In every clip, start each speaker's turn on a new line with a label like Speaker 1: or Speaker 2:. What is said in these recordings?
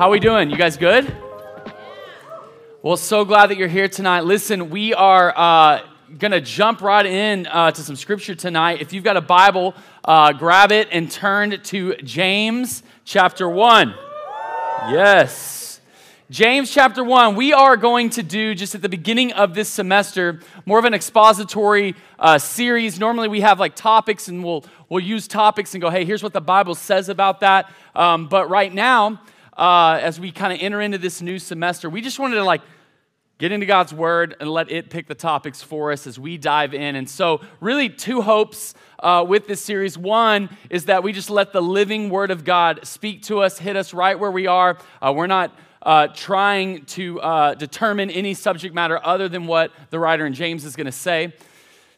Speaker 1: How we doing? You guys good? Well, so glad that you're here tonight. Listen, we are uh, going to jump right in uh, to some scripture tonight. If you've got a Bible, uh, grab it and turn to James chapter 1. Yes. James chapter 1, we are going to do just at the beginning of this semester more of an expository uh, series. Normally we have like topics and we'll, we'll use topics and go, hey, here's what the Bible says about that. Um, but right now, uh, as we kind of enter into this new semester, we just wanted to like get into God's Word and let it pick the topics for us as we dive in. And so, really, two hopes uh, with this series. One is that we just let the living Word of God speak to us, hit us right where we are. Uh, we're not uh, trying to uh, determine any subject matter other than what the writer in James is going to say.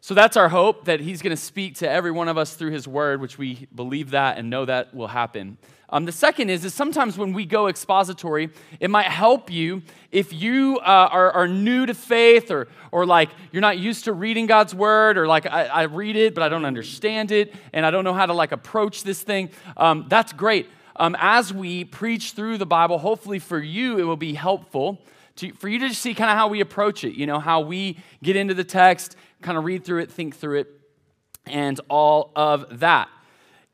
Speaker 1: So that's our hope that he's going to speak to every one of us through his word, which we believe that and know that will happen. Um, the second is, is sometimes when we go expository, it might help you if you uh, are, are, new to faith or, or like you're not used to reading God's word or like I, I read it, but I don't understand it and I don't know how to like approach this thing. Um, that's great. Um, as we preach through the Bible, hopefully for you it will be helpful to, for you to see kind of how we approach it, you know, how we get into the text, kind of read through it, think through it, and all of that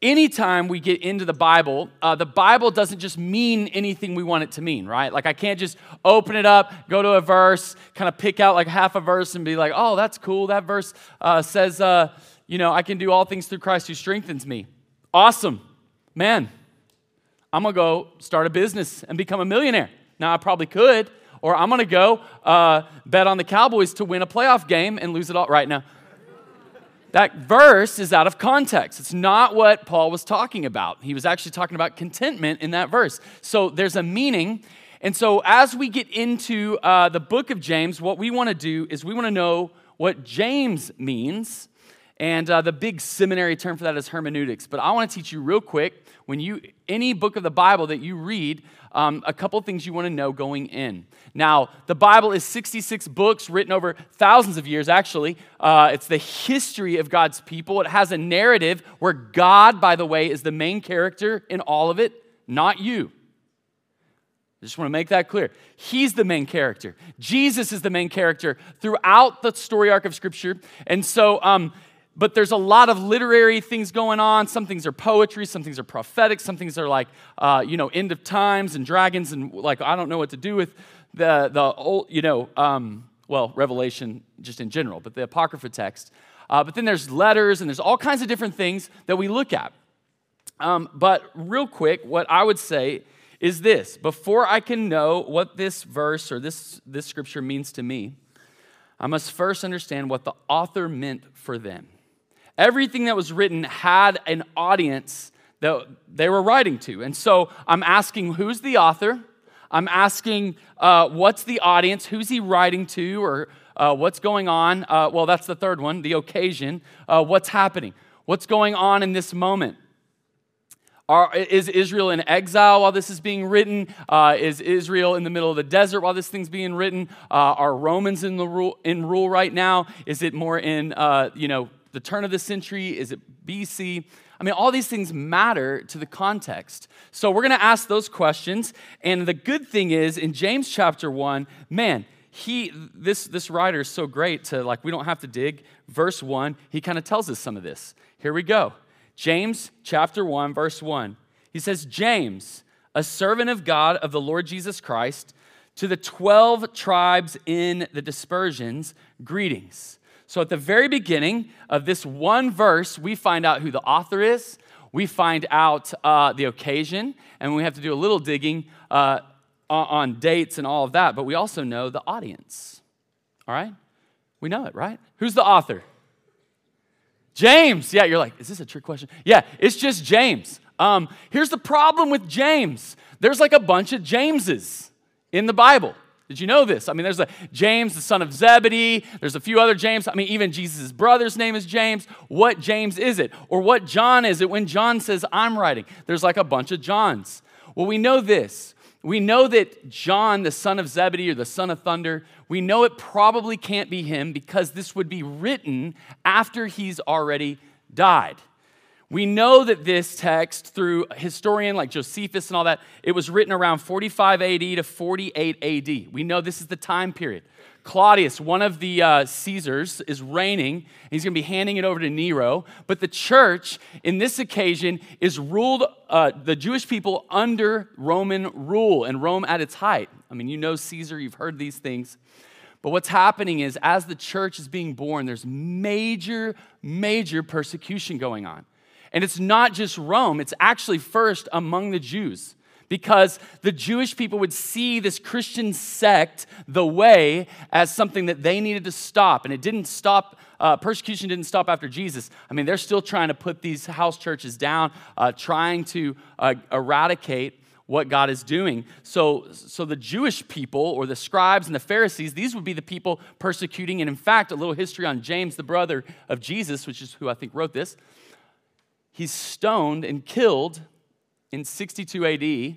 Speaker 1: anytime we get into the Bible, uh, the Bible doesn't just mean anything we want it to mean, right? Like I can't just open it up, go to a verse, kind of pick out like half a verse and be like, oh, that's cool. That verse uh, says, uh, you know, I can do all things through Christ who strengthens me. Awesome. Man, I'm going to go start a business and become a millionaire. Now, I probably could, or I'm going to go uh, bet on the Cowboys to win a playoff game and lose it all right now. That verse is out of context. It's not what Paul was talking about. He was actually talking about contentment in that verse. So there's a meaning. And so as we get into uh, the book of James, what we want to do is we want to know what James means. And uh, the big seminary term for that is hermeneutics. But I want to teach you real quick when you any book of the Bible that you read, um, a couple things you want to know going in. Now, the Bible is 66 books written over thousands of years, actually. Uh, it's the history of God's people. It has a narrative where God, by the way, is the main character in all of it, not you. I just want to make that clear. He's the main character. Jesus is the main character throughout the story arc of Scripture. And so, um, but there's a lot of literary things going on. Some things are poetry, some things are prophetic, some things are like, uh, you know, end of times and dragons, and like, I don't know what to do with the, the old, you know, um, well, Revelation just in general, but the Apocrypha text. Uh, but then there's letters and there's all kinds of different things that we look at. Um, but real quick, what I would say is this before I can know what this verse or this, this scripture means to me, I must first understand what the author meant for them. Everything that was written had an audience that they were writing to. And so I'm asking who's the author? I'm asking uh, what's the audience? Who's he writing to? Or uh, what's going on? Uh, well, that's the third one, the occasion. Uh, what's happening? What's going on in this moment? Are, is Israel in exile while this is being written? Uh, is Israel in the middle of the desert while this thing's being written? Uh, are Romans in the rule in rule right now? Is it more in uh, you know the turn of the century? Is it BC? I mean, all these things matter to the context. So we're going to ask those questions. And the good thing is, in James chapter 1, man, he this this writer is so great to like we don't have to dig verse 1 he kind of tells us some of this here we go james chapter 1 verse 1 he says james a servant of god of the lord jesus christ to the 12 tribes in the dispersions greetings so at the very beginning of this one verse, we find out who the author is, we find out uh, the occasion, and we have to do a little digging uh, on dates and all of that, but we also know the audience. All right? We know it, right? Who's the author? James. Yeah, you're like, is this a trick question? Yeah, it's just James. Um, here's the problem with James there's like a bunch of Jameses in the Bible. Did you know this? I mean, there's a James, the son of Zebedee. There's a few other James. I mean, even Jesus' brother's name is James. What James is it? Or what John is it when John says, I'm writing? There's like a bunch of Johns. Well, we know this. We know that John, the son of Zebedee or the son of thunder, we know it probably can't be him because this would be written after he's already died. We know that this text, through a historian like Josephus and all that, it was written around 45 AD to 48 AD. We know this is the time period. Claudius, one of the uh, Caesars, is reigning. He's going to be handing it over to Nero. But the church, in this occasion, is ruled, uh, the Jewish people, under Roman rule and Rome at its height. I mean, you know Caesar, you've heard these things. But what's happening is, as the church is being born, there's major, major persecution going on. And it's not just Rome, it's actually first among the Jews because the Jewish people would see this Christian sect, the way, as something that they needed to stop. And it didn't stop, uh, persecution didn't stop after Jesus. I mean, they're still trying to put these house churches down, uh, trying to uh, eradicate what God is doing. So, so the Jewish people, or the scribes and the Pharisees, these would be the people persecuting. And in fact, a little history on James, the brother of Jesus, which is who I think wrote this. He's stoned and killed in 62 AD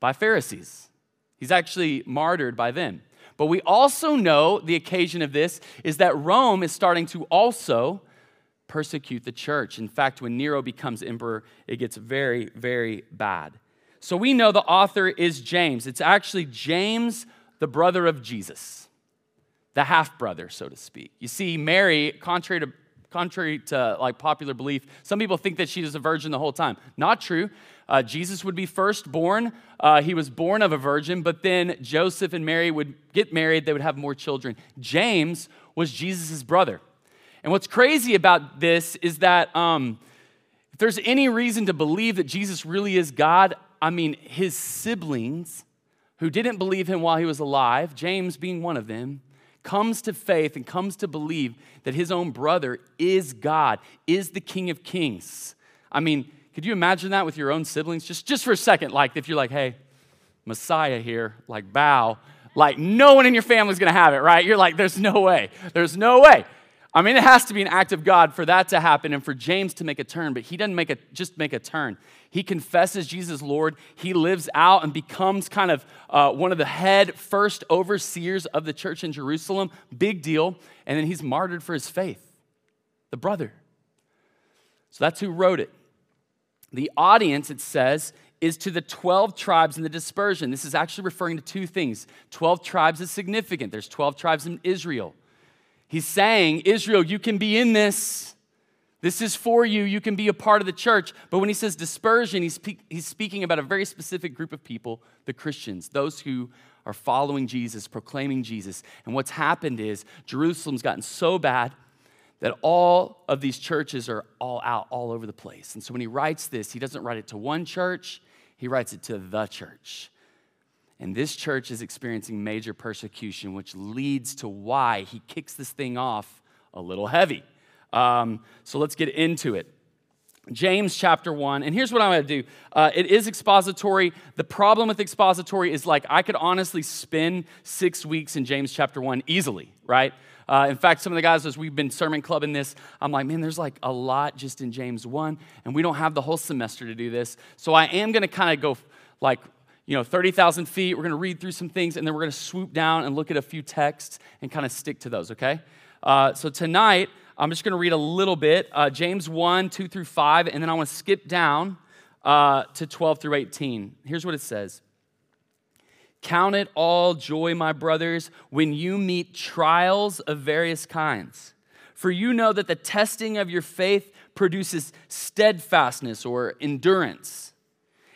Speaker 1: by Pharisees. He's actually martyred by them. But we also know the occasion of this is that Rome is starting to also persecute the church. In fact, when Nero becomes emperor, it gets very, very bad. So we know the author is James. It's actually James, the brother of Jesus, the half brother, so to speak. You see, Mary, contrary to contrary to like popular belief, some people think that she was a virgin the whole time. Not true. Uh, Jesus would be first born. Uh, he was born of a virgin, but then Joseph and Mary would get married. They would have more children. James was Jesus' brother. And what's crazy about this is that um, if there's any reason to believe that Jesus really is God, I mean, his siblings who didn't believe him while he was alive, James being one of them, comes to faith and comes to believe that his own brother is God, is the King of Kings. I mean, could you imagine that with your own siblings? Just, just for a second, like if you're like, hey, Messiah here, like bow, like no one in your family's gonna have it, right? You're like, there's no way. There's no way. I mean, it has to be an act of God for that to happen and for James to make a turn, but he doesn't make a, just make a turn. He confesses Jesus Lord. He lives out and becomes kind of uh, one of the head first overseers of the church in Jerusalem. Big deal. And then he's martyred for his faith, the brother. So that's who wrote it. The audience, it says, is to the 12 tribes in the dispersion. This is actually referring to two things. 12 tribes is significant. There's 12 tribes in Israel. He's saying, Israel, you can be in this. This is for you. You can be a part of the church. But when he says dispersion, he's, he's speaking about a very specific group of people, the Christians, those who are following Jesus, proclaiming Jesus. And what's happened is Jerusalem's gotten so bad that all of these churches are all out all over the place. And so when he writes this, he doesn't write it to one church, he writes it to the church. And this church is experiencing major persecution, which leads to why he kicks this thing off a little heavy. Um, so let's get into it. James chapter 1, and here's what I'm gonna do. Uh, it is expository. The problem with expository is like I could honestly spend six weeks in James chapter 1 easily, right? Uh, in fact, some of the guys, as we've been sermon clubbing this, I'm like, man, there's like a lot just in James 1, and we don't have the whole semester to do this. So I am going to kind of go like, you know, 30,000 feet. We're going to read through some things, and then we're going to swoop down and look at a few texts and kind of stick to those, okay? Uh, so tonight, I'm just going to read a little bit uh, James 1, 2 through 5, and then I want to skip down uh, to 12 through 18. Here's what it says Count it all joy, my brothers, when you meet trials of various kinds. For you know that the testing of your faith produces steadfastness or endurance.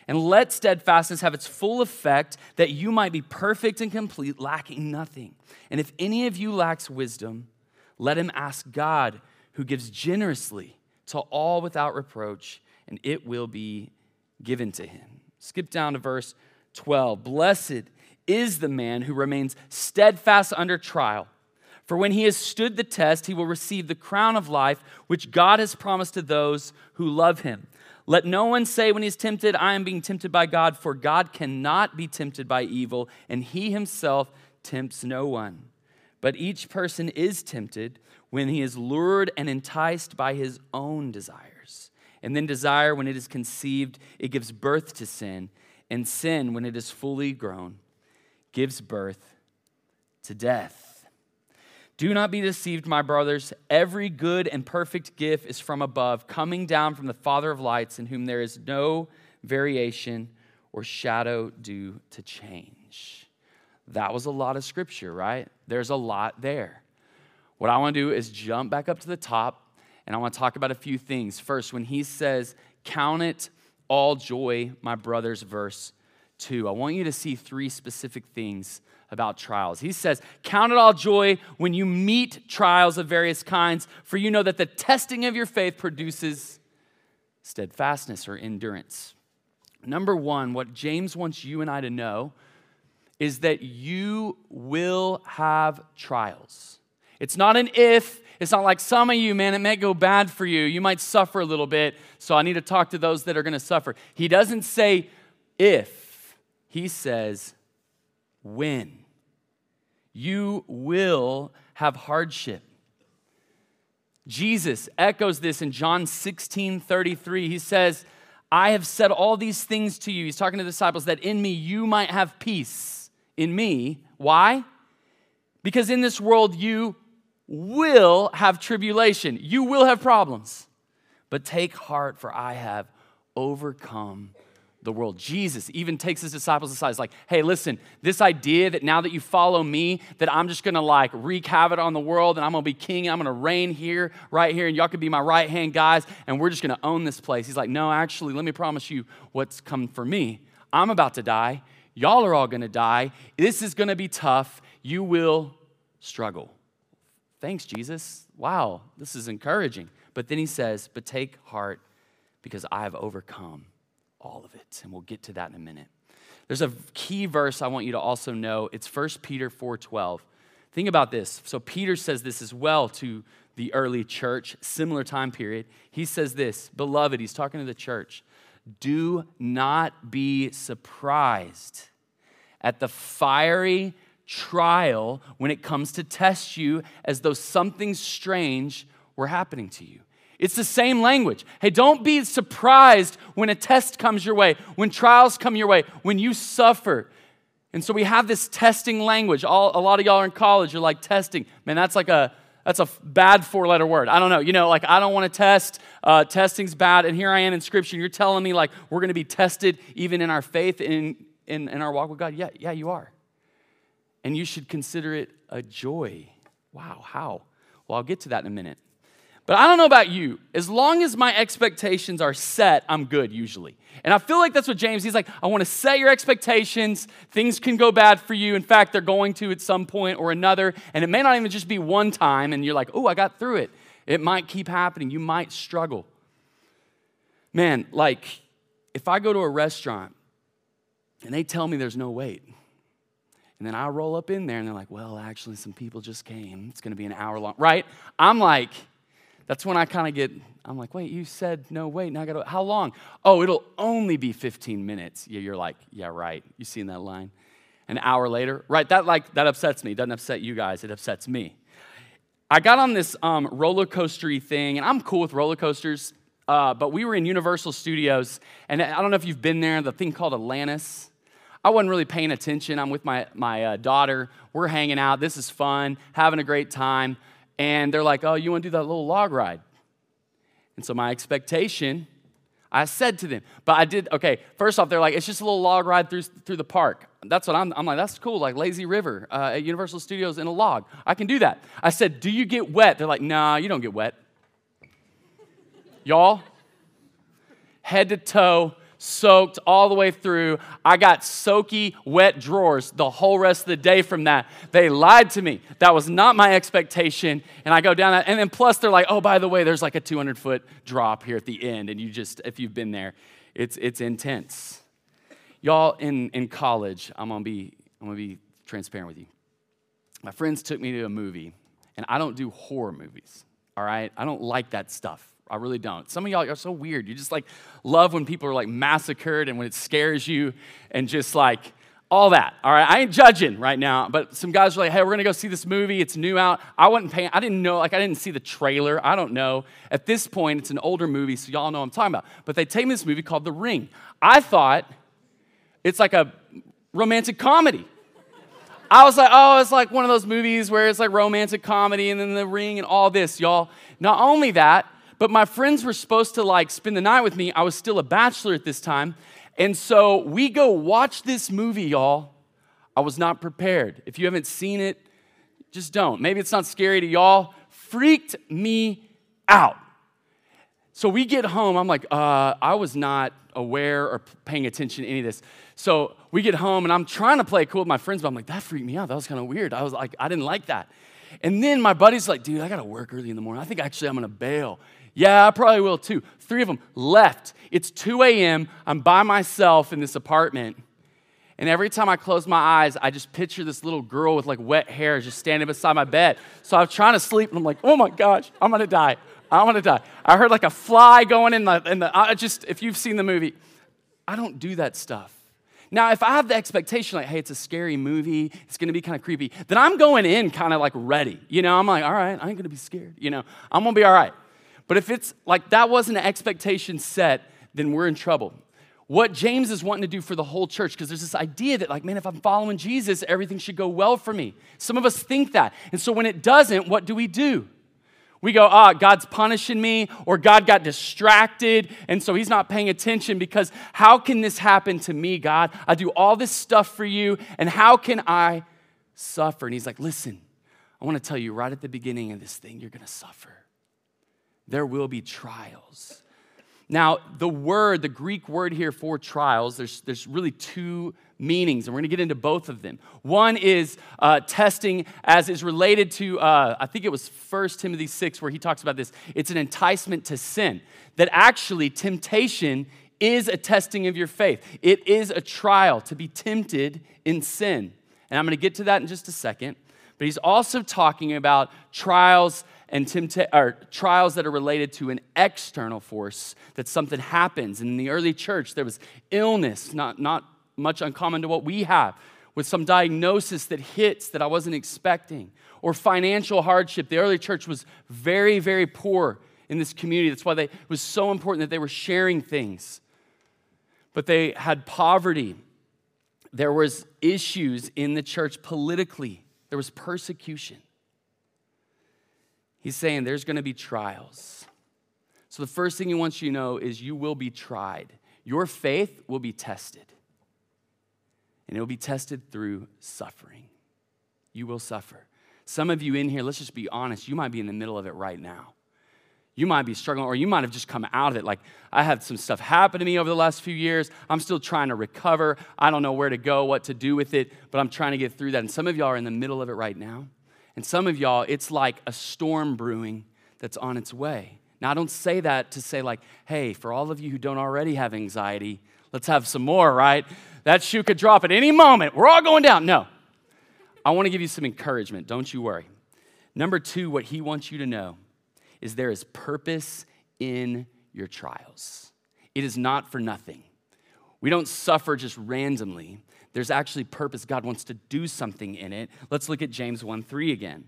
Speaker 1: And let steadfastness have its full effect, that you might be perfect and complete, lacking nothing. And if any of you lacks wisdom, let him ask God, who gives generously to all without reproach, and it will be given to him. Skip down to verse 12. Blessed is the man who remains steadfast under trial. For when he has stood the test, he will receive the crown of life which God has promised to those who love him. Let no one say when he's tempted, I am being tempted by God, for God cannot be tempted by evil, and he himself tempts no one. But each person is tempted when he is lured and enticed by his own desires. And then desire, when it is conceived, it gives birth to sin, and sin, when it is fully grown, gives birth to death. Do not be deceived, my brothers. Every good and perfect gift is from above, coming down from the Father of lights, in whom there is no variation or shadow due to change. That was a lot of scripture, right? There's a lot there. What I want to do is jump back up to the top and I want to talk about a few things. First, when he says, Count it all joy, my brothers, verse 2, I want you to see three specific things about trials. He says, Count it all joy when you meet trials of various kinds, for you know that the testing of your faith produces steadfastness or endurance. Number one, what James wants you and I to know is that you will have trials. It's not an if, it's not like some of you, man, it may go bad for you. You might suffer a little bit, so I need to talk to those that are gonna suffer. He doesn't say if, he says when. You will have hardship. Jesus echoes this in John 16 33. He says, I have said all these things to you. He's talking to the disciples that in me you might have peace. In me. Why? Because in this world you will have tribulation, you will have problems. But take heart, for I have overcome the world. Jesus even takes his disciples aside. He's like, hey, listen, this idea that now that you follow me, that I'm just gonna like wreak havoc on the world and I'm gonna be king, and I'm gonna reign here, right here, and y'all could be my right hand guys, and we're just gonna own this place. He's like, no, actually, let me promise you what's come for me. I'm about to die. Y'all are all gonna die. This is gonna be tough. You will struggle. Thanks, Jesus. Wow, this is encouraging. But then he says, But take heart because I have overcome all of it. And we'll get to that in a minute. There's a key verse I want you to also know. It's 1 Peter 4:12. Think about this. So Peter says this as well to the early church, similar time period. He says this, beloved, he's talking to the church. Do not be surprised at the fiery trial when it comes to test you as though something strange were happening to you. It's the same language. Hey, don't be surprised when a test comes your way, when trials come your way, when you suffer. And so we have this testing language. All, a lot of y'all are in college, you're like testing. Man, that's like a that's a bad four letter word. I don't know. You know, like I don't want to test. Uh, testing's bad. And here I am in scripture. You're telling me like we're going to be tested even in our faith, in, in, in our walk with God. Yeah, yeah, you are and you should consider it a joy. Wow, how? Well, I'll get to that in a minute. But I don't know about you. As long as my expectations are set, I'm good usually. And I feel like that's what James, he's like, I want to set your expectations. Things can go bad for you. In fact, they're going to at some point or another. And it may not even just be one time and you're like, oh, I got through it. It might keep happening. You might struggle. Man, like if I go to a restaurant and they tell me there's no wait, and then I roll up in there and they're like, well, actually, some people just came. It's going to be an hour long, right? I'm like, that's when I kind of get, I'm like, wait, you said no, wait, now I got to, how long? Oh, it'll only be 15 minutes. Yeah, you're like, yeah, right. You seen that line? An hour later, right? That like, that upsets me. It doesn't upset you guys, it upsets me. I got on this um, roller coastery thing, and I'm cool with roller coasters, uh, but we were in Universal Studios, and I don't know if you've been there, the thing called Atlantis. I wasn't really paying attention. I'm with my, my uh, daughter. We're hanging out. This is fun, having a great time. And they're like, oh, you want to do that little log ride? And so my expectation, I said to them, but I did, okay, first off, they're like, it's just a little log ride through, through the park. That's what I'm, I'm like, that's cool, like Lazy River uh, at Universal Studios in a log. I can do that. I said, do you get wet? They're like, nah, you don't get wet. Y'all, head to toe, soaked all the way through. I got soaky, wet drawers the whole rest of the day from that. They lied to me. That was not my expectation. And I go down that. And then plus, they're like, oh, by the way, there's like a 200 foot drop here at the end. And you just, if you've been there, it's, it's intense. Y'all, in, in college, I'm gonna be, I'm gonna be transparent with you. My friends took me to a movie, and I don't do horror movies, all right? I don't like that stuff. I really don't. Some of y'all are so weird. You just like love when people are like massacred and when it scares you and just like all that. All right, I ain't judging right now, but some guys are like, "Hey, we're gonna go see this movie. It's new out." I wasn't paying. I didn't know. Like, I didn't see the trailer. I don't know. At this point, it's an older movie, so y'all know what I'm talking about. But they take me this movie called The Ring. I thought it's like a romantic comedy. I was like, oh, it's like one of those movies where it's like romantic comedy and then the ring and all this, y'all. Not only that, but my friends were supposed to like spend the night with me. I was still a bachelor at this time. And so we go watch this movie, y'all. I was not prepared. If you haven't seen it, just don't. Maybe it's not scary to y'all. Freaked me out. So we get home. I'm like, uh, I was not aware or paying attention to any of this. So we get home and I'm trying to play cool with my friends, but I'm like, that freaked me out. That was kind of weird. I was like, I didn't like that. And then my buddy's like, dude, I got to work early in the morning. I think actually I'm going to bail. Yeah, I probably will too. Three of them left. It's 2 a.m. I'm by myself in this apartment. And every time I close my eyes, I just picture this little girl with like wet hair just standing beside my bed. So I was trying to sleep and I'm like, oh my gosh, I'm gonna die. I'm gonna die. I heard like a fly going in the, in the I just, if you've seen the movie, I don't do that stuff. Now, if I have the expectation, like, hey, it's a scary movie, it's gonna be kind of creepy, then I'm going in kind of like ready. You know, I'm like, all right, I ain't gonna be scared. You know, I'm gonna be all right. But if it's like that wasn't an expectation set, then we're in trouble. What James is wanting to do for the whole church, because there's this idea that, like, man, if I'm following Jesus, everything should go well for me. Some of us think that. And so when it doesn't, what do we do? We go, ah, God's punishing me, or God got distracted, and so he's not paying attention because how can this happen to me, God? I do all this stuff for you, and how can I suffer? And he's like, listen, I want to tell you right at the beginning of this thing, you're going to suffer. There will be trials. Now, the word, the Greek word here for trials, there's, there's really two meanings, and we're going to get into both of them. One is uh, testing as is related to, uh, I think it was 1 Timothy 6, where he talks about this. It's an enticement to sin. That actually, temptation is a testing of your faith, it is a trial to be tempted in sin. And I'm going to get to that in just a second. But he's also talking about trials and tempta- trials that are related to an external force that something happens. And in the early church, there was illness, not, not much uncommon to what we have, with some diagnosis that hits that I wasn't expecting, or financial hardship. The early church was very, very poor in this community. That's why they, it was so important that they were sharing things. But they had poverty. There was issues in the church politically. There was persecution. He's saying there's going to be trials. So, the first thing he wants you to know is you will be tried. Your faith will be tested. And it will be tested through suffering. You will suffer. Some of you in here, let's just be honest, you might be in the middle of it right now. You might be struggling, or you might have just come out of it. Like, I had some stuff happen to me over the last few years. I'm still trying to recover. I don't know where to go, what to do with it, but I'm trying to get through that. And some of y'all are in the middle of it right now. And some of y'all, it's like a storm brewing that's on its way. Now, I don't say that to say, like, hey, for all of you who don't already have anxiety, let's have some more, right? That shoe could drop at any moment. We're all going down. No. I want to give you some encouragement. Don't you worry. Number two, what he wants you to know is there is purpose in your trials. It is not for nothing. We don't suffer just randomly there's actually purpose. God wants to do something in it. Let's look at James 1 3 again.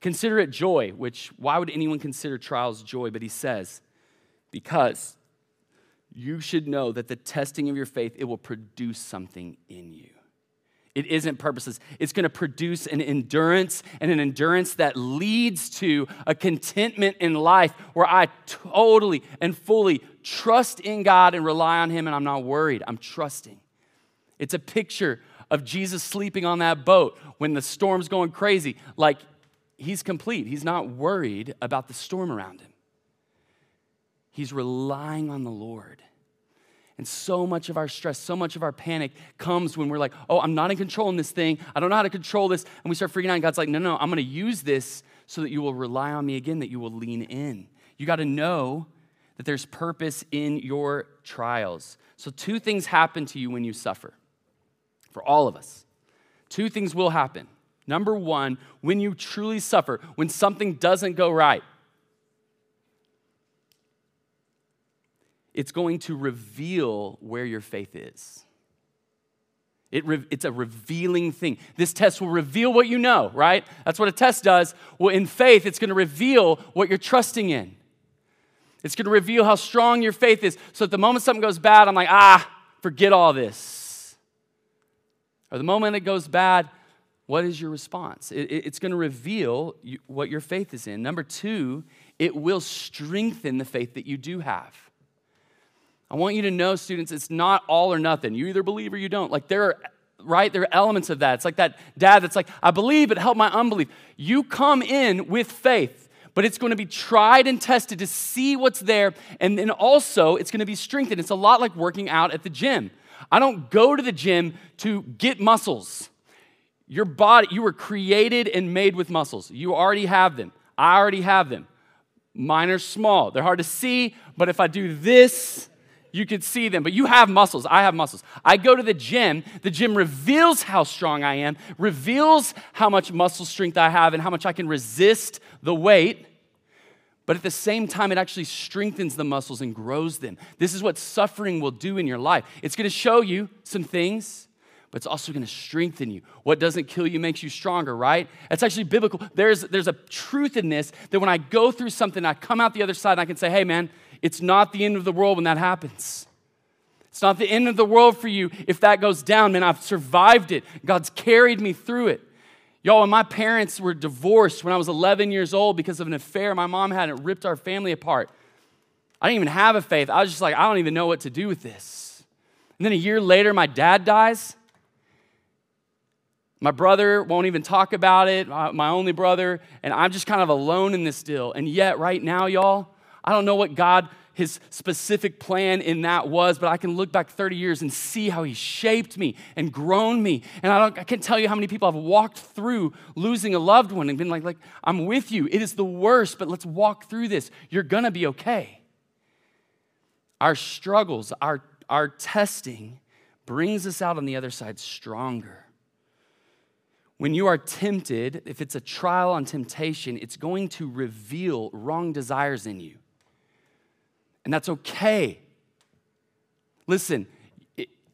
Speaker 1: Consider it joy, which why would anyone consider trials joy? But he says, because you should know that the testing of your faith, it will produce something in you. It isn't purposeless. It's going to produce an endurance and an endurance that leads to a contentment in life where I totally and fully trust in God and rely on Him and I'm not worried. I'm trusting. It's a picture of Jesus sleeping on that boat when the storm's going crazy. Like he's complete, he's not worried about the storm around him. He's relying on the Lord. And so much of our stress, so much of our panic comes when we're like, oh, I'm not in control in this thing. I don't know how to control this. And we start freaking out. And God's like, no, no, I'm going to use this so that you will rely on me again, that you will lean in. You got to know that there's purpose in your trials. So, two things happen to you when you suffer for all of us. Two things will happen. Number one, when you truly suffer, when something doesn't go right, it's going to reveal where your faith is. It re- it's a revealing thing. This test will reveal what you know, right? That's what a test does. Well, in faith, it's going to reveal what you're trusting in. It's going to reveal how strong your faith is. So at the moment something goes bad, I'm like, ah, forget all this. Or the moment it goes bad, what is your response? It, it, it's going to reveal you, what your faith is in. Number two, it will strengthen the faith that you do have. I want you to know, students, it's not all or nothing. You either believe or you don't. Like there are, right? There are elements of that. It's like that dad that's like, I believe, but help my unbelief. You come in with faith, but it's going to be tried and tested to see what's there. And then also, it's going to be strengthened. It's a lot like working out at the gym. I don't go to the gym to get muscles. Your body, you were created and made with muscles. You already have them. I already have them. Mine are small. They're hard to see, but if I do this, you could see them. But you have muscles. I have muscles. I go to the gym. The gym reveals how strong I am, reveals how much muscle strength I have, and how much I can resist the weight. But at the same time, it actually strengthens the muscles and grows them. This is what suffering will do in your life. It's to show you some things, but it's also to strengthen you. What doesn't kill you makes you stronger, right? It's actually biblical. There's, there's a truth in this that when I go through something, I come out the other side and I can say, hey, man, it's not the end of the world when that happens. It's not the end of the world for you if that goes down. Man, I've survived it. God's carried me through it. Y'all, when my parents were divorced when I was 11 years old because of an affair my mom had, it ripped our family apart. I didn't even have a faith. I was just like, I don't even know what to do with this. And then a year later, my dad dies. My brother won't even talk about it, uh, my only brother, and I'm just kind of alone in this deal. And yet, right now, y'all, I don't know what God his specific plan in that was, but I can look back 30 years and see how he shaped me and grown me. And I, don't, I can't tell you how many people I've walked through losing a loved one and been like, like, I'm with you. It is the worst, but let's walk through this. You're gonna be okay. Our struggles, our, our testing brings us out on the other side stronger. When you are tempted, if it's a trial on temptation, it's going to reveal wrong desires in you and that's okay. Listen,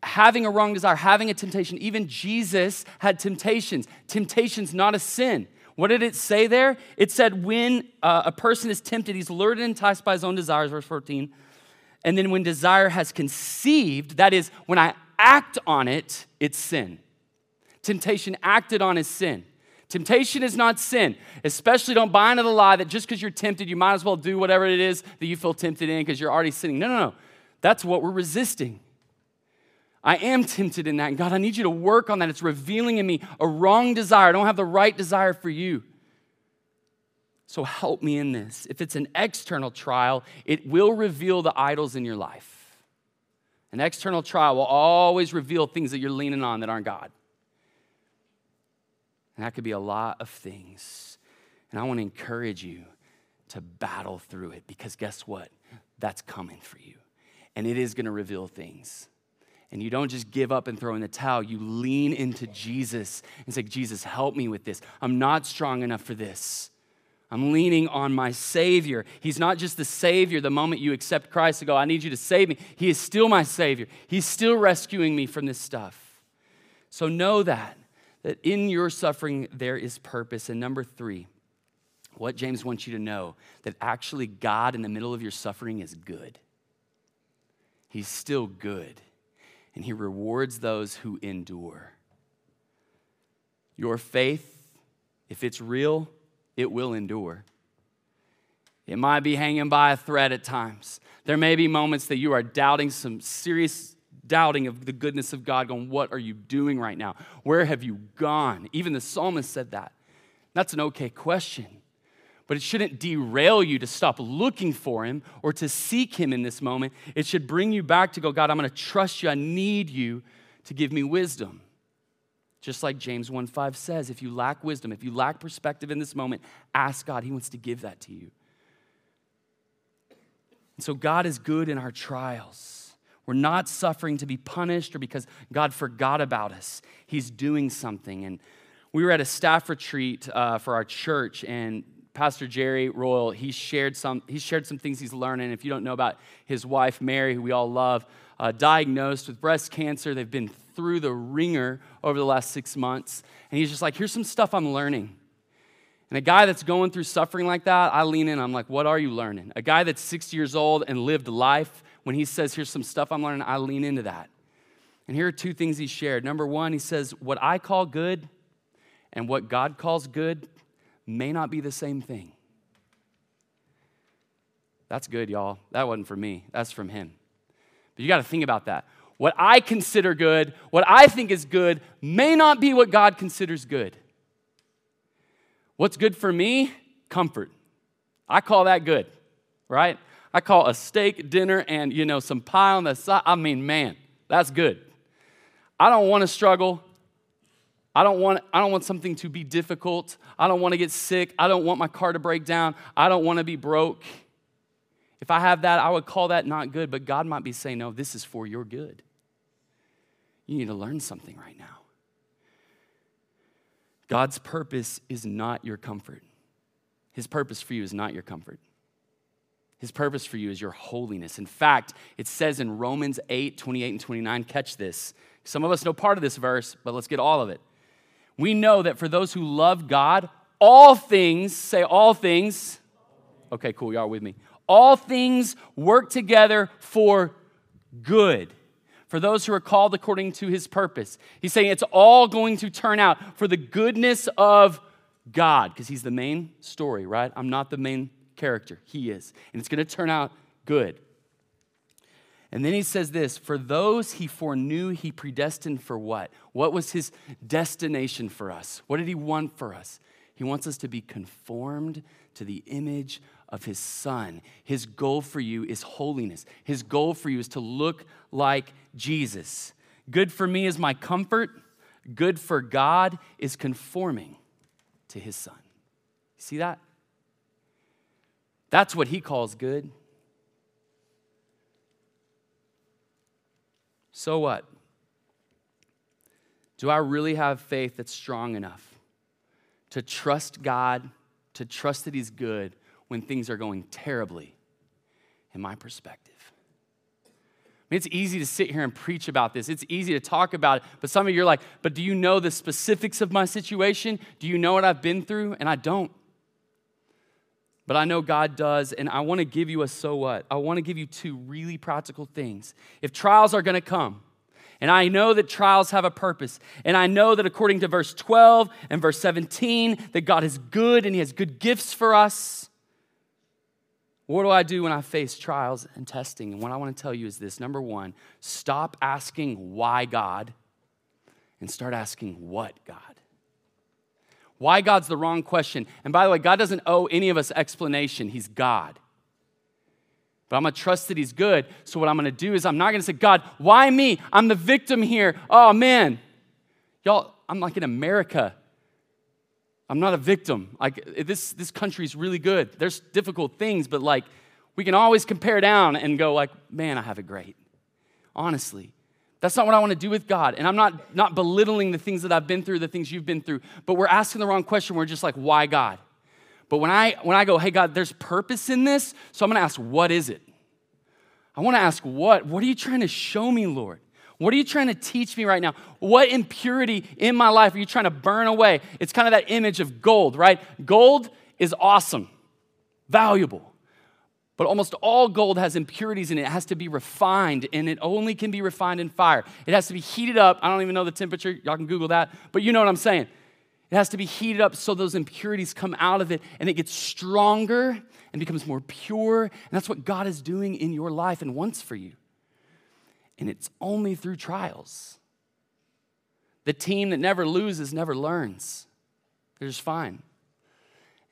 Speaker 1: having a wrong desire, having a temptation, even Jesus had temptations. Temptation's not a sin. What did it say there? It said, when uh, a person is tempted, he's lured and enticed by his own desires, verse 14. And then when desire has conceived, that is, when I act on it, it's sin. Temptation acted on is sin. Temptation is not sin. Especially don't buy into the lie that just because you're tempted, you might as well do whatever it is that you feel tempted in because you're already sinning. No, no, no. That's what we're resisting. I am tempted in that. And God, I need you to work on that. It's revealing in me a wrong desire. I don't have the right desire for you. So help me in this. If it's an external trial, it will reveal the idols in your life. An external trial will always reveal things that you're leaning on that aren't God. And that could be a lot of things. And I want to encourage you to battle through it because guess what? That's coming for you. And it is going to reveal things. And you don't just give up and throw in the towel. You lean into Jesus and say, Jesus, help me with this. I'm not strong enough for this. I'm leaning on my Savior. He's not just the Savior the moment you accept Christ to go, I need you to save me. He is still my Savior. He's still rescuing me from this stuff. So know that that in your suffering there is purpose. And number three, what James wants you to know that actually God in the middle of your suffering is good. He's still good, and He rewards those who endure. Your faith, if it's real, it will endure. It might be hanging by a thread at times. There may be moments that you are doubting some serious doubting of the goodness of God, going, What are you doing right now? Where have you gone? Even the psalmist said that. That's an okay question. But it shouldn't derail you to stop looking for him or to seek him in this moment. It should bring you back to go, God, I'm going to trust you. I need you to give me wisdom. Just like James 1 5 says, if you lack wisdom, if you lack perspective in this moment, ask God. He wants to give that to you. And so God is good in our trials. We're not suffering to be punished or because God forgot about us. He's doing something. And we were at a staff retreat uh, for our church, and Pastor Jerry Royal, he shared some, he shared some things he's learning. If you don't know about his wife, Mary, who we all love, uh, diagnosed with breast cancer. They've been through the ringer over the last six months. And he's just like, here's some stuff I'm learning. And a guy that's going through suffering like that, I lean in, I'm like, what are you learning? A guy that's 60 years old and lived life when he says, Here's some stuff I'm learning, I lean into that. And here are two things he shared. Number one, he says, What I call good and what God calls good may not be the same thing. That's good, y'all. That wasn't for me, that's from Him. But you got to think about that. What I consider good, what I think is good, may not be what God considers good. What's good for me? Comfort. I call that good, right? I call a steak dinner and, you know, some pie on the side. I mean, man, that's good. I don't want to struggle. I don't want I don't want something to be difficult. I don't want to get sick. I don't want my car to break down. I don't want to be broke. If I have that, I would call that not good, but God might be saying, "No, this is for your good." You need to learn something right now. God's purpose is not your comfort. His purpose for you is not your comfort. His purpose for you is your holiness. In fact, it says in Romans 8 28 and 29, catch this. Some of us know part of this verse, but let's get all of it. We know that for those who love God, all things, say all things. Okay, cool, y'all with me. All things work together for good for those who are called according to his purpose. He's saying it's all going to turn out for the goodness of God, because he's the main story, right? I'm not the main character, he is. And it's going to turn out good. And then he says this For those he foreknew, he predestined for what? What was his destination for us? What did he want for us? He wants us to be conformed to the image of his son. His goal for you is holiness. His goal for you is to look like Jesus. Good for me is my comfort. Good for God is conforming to his son. See that? That's what he calls good. So what? Do I really have faith that's strong enough to trust God, to trust that he's good when things are going terribly in my perspective? I mean, it's easy to sit here and preach about this. It's easy to talk about it. But some of you are like, but do you know the specifics of my situation? Do you know what I've been through? And I don't. But I know God does. And I want to give you a so what. I want to give you two really practical things. If trials are going to come, and I know that trials have a purpose. And I know that according to verse 12 and verse 17, that God is good and He has good gifts for us. What do I do when I face trials and testing? And what I want to tell you is this number one, stop asking why God and start asking what God. Why God's the wrong question. And by the way, God doesn't owe any of us explanation, He's God. But I'm gonna trust that He's good. So what I'm gonna do is I'm not gonna say, God, why me? I'm the victim here. Oh man. Y'all, I'm like in America. I'm not a victim. Like this, this country is really good. There's difficult things, but like we can always compare down and go like, man, I have it great. Honestly. That's not what I want to do with God. And I'm not, not belittling the things that I've been through, the things you've been through, but we're asking the wrong question. We're just like, why God? But when I when I go, hey God, there's purpose in this, so I'm gonna ask, what is it? I want to ask what? What are you trying to show me, Lord? What are you trying to teach me right now? What impurity in my life are you trying to burn away? It's kind of that image of gold, right? Gold is awesome, valuable. But almost all gold has impurities in it. It has to be refined, and it only can be refined in fire. It has to be heated up. I don't even know the temperature. Y'all can Google that. But you know what I'm saying. It has to be heated up so those impurities come out of it and it gets stronger and becomes more pure. And that's what God is doing in your life and wants for you and it's only through trials. The team that never loses never learns. They're just fine.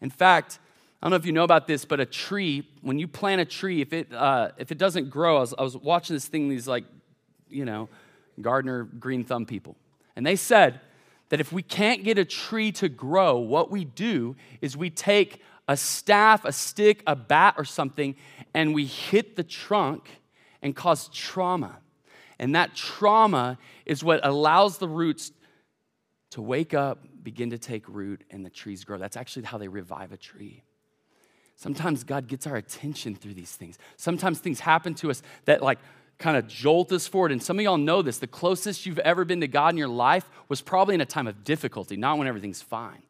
Speaker 1: In fact, I don't know if you know about this, but a tree, when you plant a tree, if it, uh, if it doesn't grow, I was, I was watching this thing, these like, you know, gardener green thumb people. And they said that if we can't get a tree to grow, what we do is we take a staff, a stick, a bat, or something, and we hit the trunk and cause trauma. And that trauma is what allows the roots to wake up, begin to take root, and the trees grow. That's actually how they revive a tree. Sometimes God gets our attention through these things. Sometimes things happen to us that, like, kind of jolt us forward. And some of y'all know this. The closest you've ever been to God in your life was probably in a time of difficulty, not when everything's fine.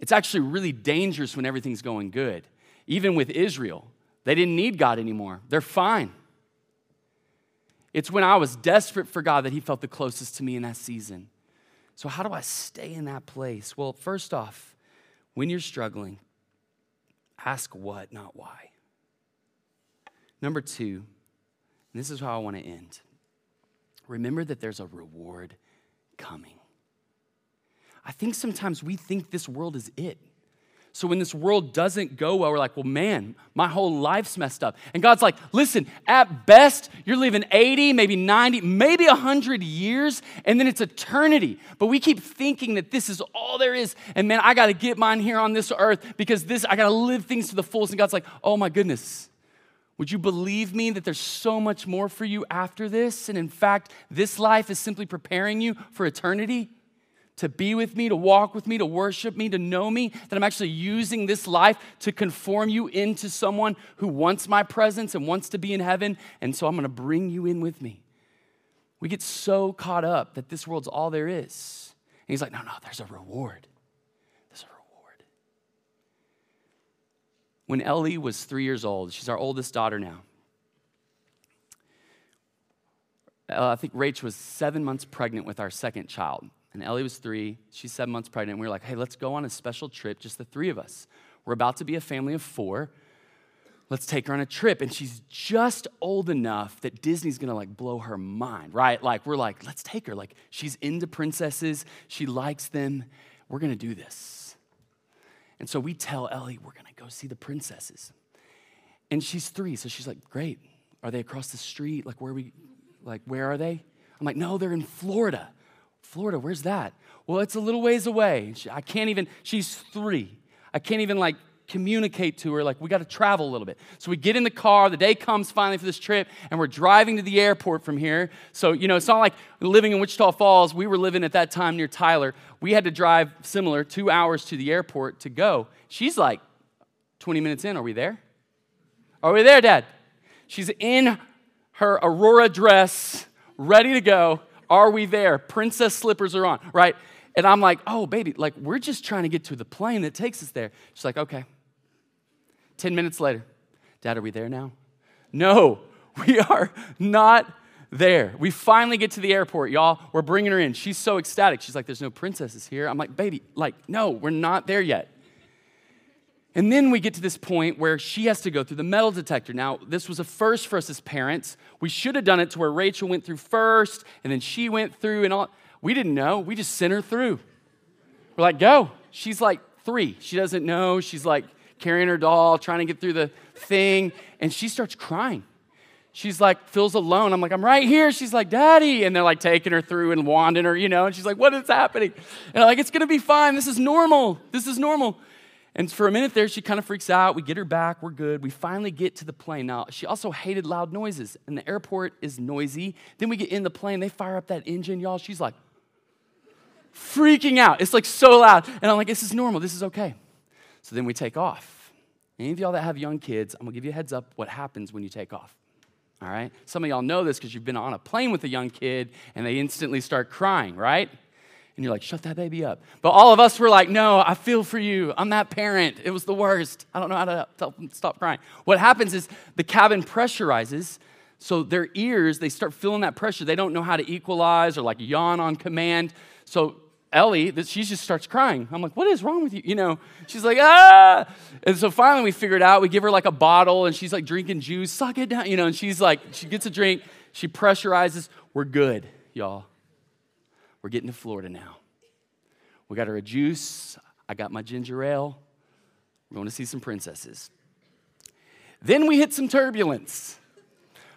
Speaker 1: It's actually really dangerous when everything's going good. Even with Israel, they didn't need God anymore, they're fine. It's when I was desperate for God that He felt the closest to me in that season. So, how do I stay in that place? Well, first off, when you're struggling, ask what, not why. Number two, and this is how I want to end remember that there's a reward coming. I think sometimes we think this world is it. So when this world doesn't go well, we're like, well, man, my whole life's messed up. And God's like, listen, at best, you're living 80, maybe 90, maybe 100 years, and then it's eternity. But we keep thinking that this is all there is. And man, I got to get mine here on this earth because this, I got to live things to the fullest. And God's like, oh my goodness. Would you believe me that there's so much more for you after this? And in fact, this life is simply preparing you for eternity? To be with me, to walk with me, to worship me, to know me, that I'm actually using this life to conform you into someone who wants my presence and wants to be in heaven. And so I'm going to bring you in with me. We get so caught up that this world's all there is. And he's like, no, no, there's a reward. There's a reward. When Ellie was three years old, she's our oldest daughter now. Uh, I think Rach was seven months pregnant with our second child and Ellie was three. She's seven months pregnant. And we were like, hey, let's go on a special trip, just the three of us. We're about to be a family of four. Let's take her on a trip. And she's just old enough that Disney's gonna like blow her mind, right? Like, we're like, let's take her. Like, she's into princesses, she likes them. We're gonna do this. And so we tell Ellie, we're gonna go see the princesses. And she's three, so she's like, great. Are they across the street? Like, where we? Like, where are they? I'm like, no, they're in Florida. Florida, where's that? Well, it's a little ways away. I can't even, she's three. I can't even like communicate to her, like, we got to travel a little bit. So we get in the car, the day comes finally for this trip, and we're driving to the airport from here. So, you know, it's not like living in Wichita Falls. We were living at that time near Tyler. We had to drive similar, two hours to the airport to go. She's like 20 minutes in. Are we there? Are we there, Dad? She's in her Aurora dress, ready to go. Are we there? Princess slippers are on, right? And I'm like, oh, baby, like, we're just trying to get to the plane that takes us there. She's like, okay. 10 minutes later, Dad, are we there now? No, we are not there. We finally get to the airport, y'all. We're bringing her in. She's so ecstatic. She's like, there's no princesses here. I'm like, baby, like, no, we're not there yet. And then we get to this point where she has to go through the metal detector. Now, this was a first for us as parents. We should have done it to where Rachel went through first, and then she went through, and all. We didn't know. We just sent her through. We're like, go. She's like three. She doesn't know. She's like carrying her doll, trying to get through the thing, and she starts crying. She's like, feels alone. I'm like, I'm right here. She's like, Daddy. And they're like taking her through and wanding her, you know, and she's like, What is happening? And I'm like, It's gonna be fine. This is normal. This is normal. And for a minute there, she kind of freaks out. We get her back. We're good. We finally get to the plane. Now, she also hated loud noises, and the airport is noisy. Then we get in the plane. They fire up that engine, y'all. She's like freaking out. It's like so loud. And I'm like, this is normal. This is okay. So then we take off. Any of y'all that have young kids, I'm going to give you a heads up what happens when you take off. All right? Some of y'all know this because you've been on a plane with a young kid and they instantly start crying, right? And you're like, shut that baby up. But all of us were like, no, I feel for you. I'm that parent. It was the worst. I don't know how to help them stop crying. What happens is the cabin pressurizes. So their ears, they start feeling that pressure. They don't know how to equalize or like yawn on command. So Ellie, she just starts crying. I'm like, what is wrong with you? You know, she's like, ah. And so finally we figure it out. We give her like a bottle and she's like drinking juice, suck it down, you know, and she's like, she gets a drink, she pressurizes. We're good, y'all. We're getting to Florida now. We got our juice. I got my ginger ale. We're going to see some princesses. Then we hit some turbulence.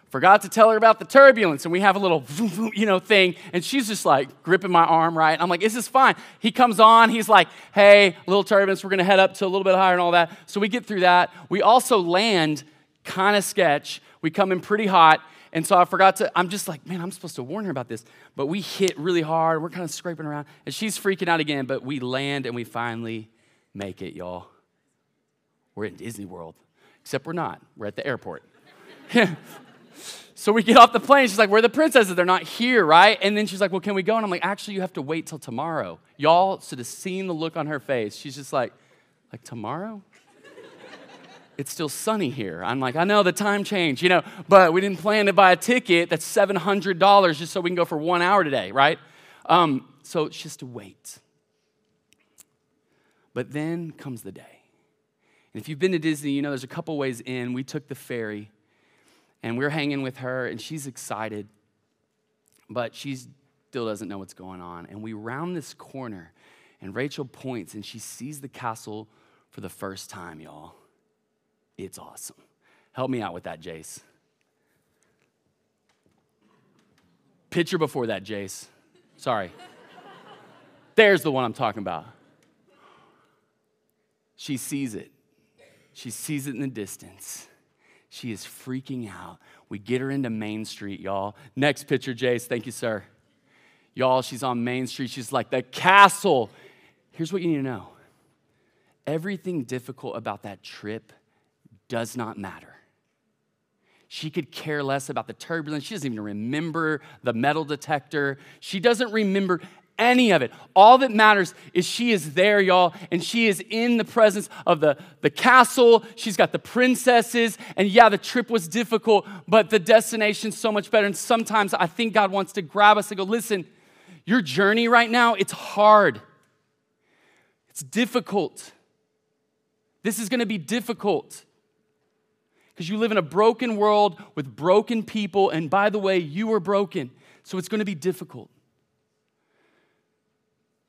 Speaker 1: Forgot to tell her about the turbulence, and we have a little, you know, thing, and she's just like gripping my arm, right? I'm like, this "Is fine?" He comes on, he's like, "Hey, little turbulence, we're gonna head up to a little bit higher and all that." So we get through that. We also land kind of sketch. We come in pretty hot, and so I forgot to, I'm just like, man, I'm supposed to warn her about this. But we hit really hard. We're kind of scraping around. And she's freaking out again, but we land and we finally make it, y'all. We're in Disney World, except we're not. We're at the airport. so we get off the plane. She's like, Where are the princesses? They're not here, right? And then she's like, Well, can we go? And I'm like, Actually, you have to wait till tomorrow. Y'all should have seen the look on her face. She's just like, Like, tomorrow? It's still sunny here. I'm like, I know the time change, you know, but we didn't plan to buy a ticket that's $700 just so we can go for one hour today, right? Um, So it's just to wait. But then comes the day. And if you've been to Disney, you know there's a couple ways in. We took the ferry and we're hanging with her, and she's excited, but she still doesn't know what's going on. And we round this corner, and Rachel points and she sees the castle for the first time, y'all. It's awesome. Help me out with that, Jace. Picture before that, Jace. Sorry. There's the one I'm talking about. She sees it. She sees it in the distance. She is freaking out. We get her into Main Street, y'all. Next picture, Jace. Thank you, sir. Y'all, she's on Main Street. She's like, the castle. Here's what you need to know everything difficult about that trip does not matter. She could care less about the turbulence. She doesn't even remember the metal detector. She doesn't remember any of it. All that matters is she is there, y'all, and she is in the presence of the, the castle. She's got the princesses, and yeah, the trip was difficult, but the destination's so much better. And sometimes I think God wants to grab us and go, listen, your journey right now, it's hard. It's difficult. This is gonna be difficult because you live in a broken world with broken people. And by the way, you are broken. So it's going to be difficult.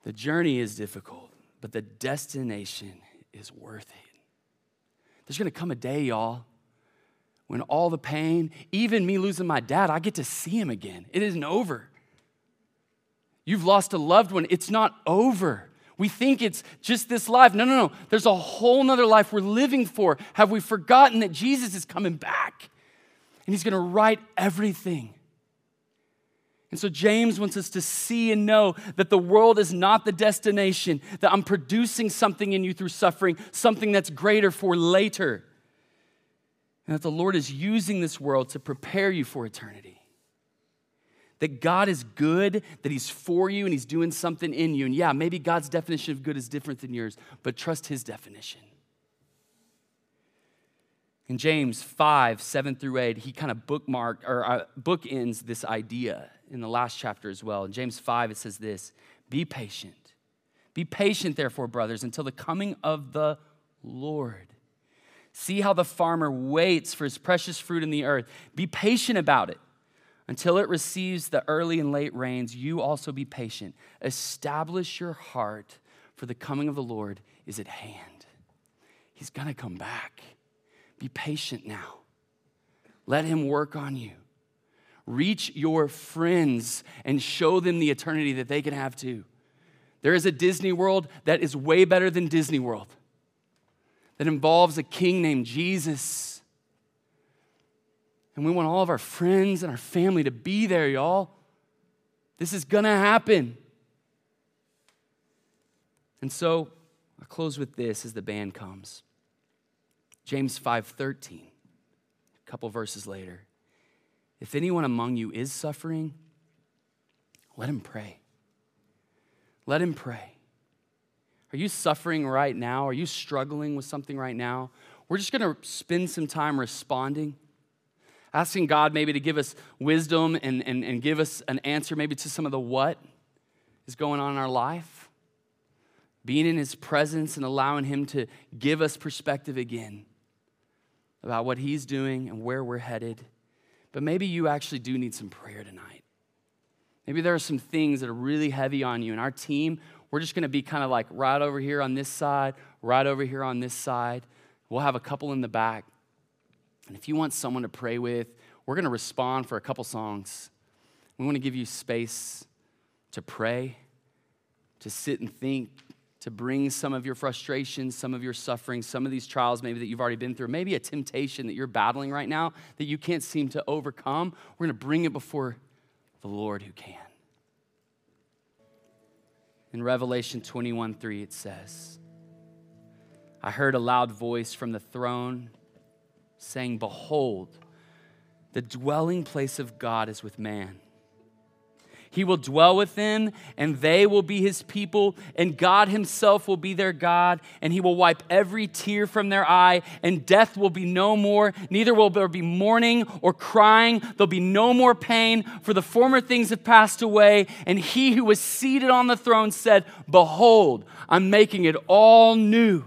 Speaker 1: The journey is difficult, but the destination is worth it. There's going to come a day, y'all, when all the pain, even me losing my dad, I get to see him again. It isn't over. You've lost a loved one, it's not over. We think it's just this life. No, no, no. There's a whole nother life we're living for. Have we forgotten that Jesus is coming back and he's going to right everything? And so James wants us to see and know that the world is not the destination, that I'm producing something in you through suffering, something that's greater for later. And that the Lord is using this world to prepare you for eternity that God is good, that He's for you, and He's doing something in you. And yeah, maybe God's definition of good is different than yours, but trust His definition. In James 5, 7 through 8, he kind of bookmarked or uh, bookends this idea in the last chapter as well. In James 5, it says this Be patient. Be patient, therefore, brothers, until the coming of the Lord. See how the farmer waits for his precious fruit in the earth. Be patient about it until it receives the early and late rains, you also be patient. Establish your heart, for the coming of the Lord is at hand. He's gonna come back. Be patient now. Let him work on you. Reach your friends and show them the eternity that they can have too. There is a Disney World that is way better than Disney World, that involves a king named Jesus and we want all of our friends and our family to be there, y'all. This is gonna happen. And so I'll close with this as the band comes. James 5:13, a couple verses later. If anyone among you is suffering, let him pray. Let him pray. Are you suffering right now? Are you struggling with something right now? We're just going to spend some time responding asking God maybe to give us wisdom and, and, and give us an answer maybe to some of the what is going on in our life. Being in His presence and allowing Him to give us perspective again about what He's doing and where we're headed. But maybe you actually do need some prayer tonight. Maybe there are some things that are really heavy on you. And our team, we're just to be kind of like right over here on this side, right over here on this side. We'll have a couple in the back. And if you want someone to pray with, we're going to respond for a couple songs. We want to give you space to pray, to sit and think, to bring some of your frustrations, some of your suffering, some of these trials maybe that you've already been through, maybe a temptation that you're battling right now that you can't seem to overcome. We're going to bring it before the Lord who can. In Revelation 21 3, it says, I heard a loud voice from the throne saying, Behold, the dwelling place of God is with man. He will dwell with them, and they will be his people, and God himself will be their God, and he will wipe every tear from their eye, and death will be no more, neither will there be mourning or crying. There'll be no more pain, for the former things have passed away. And he who was seated on the throne said, Behold, I'm making it all new.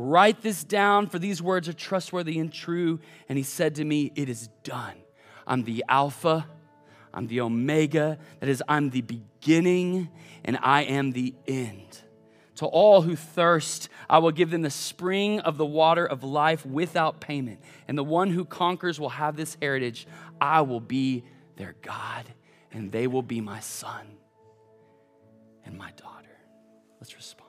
Speaker 1: Write this down, for these words are trustworthy and true. And he said to me, It is done. I'm the Alpha, I'm the Omega. That is, I'm the beginning, and I am the end. To all who thirst, I will give them the spring of the water of life without payment. And the one who conquers will have this heritage. I will be their God, and they will be my son and my daughter. Let's respond.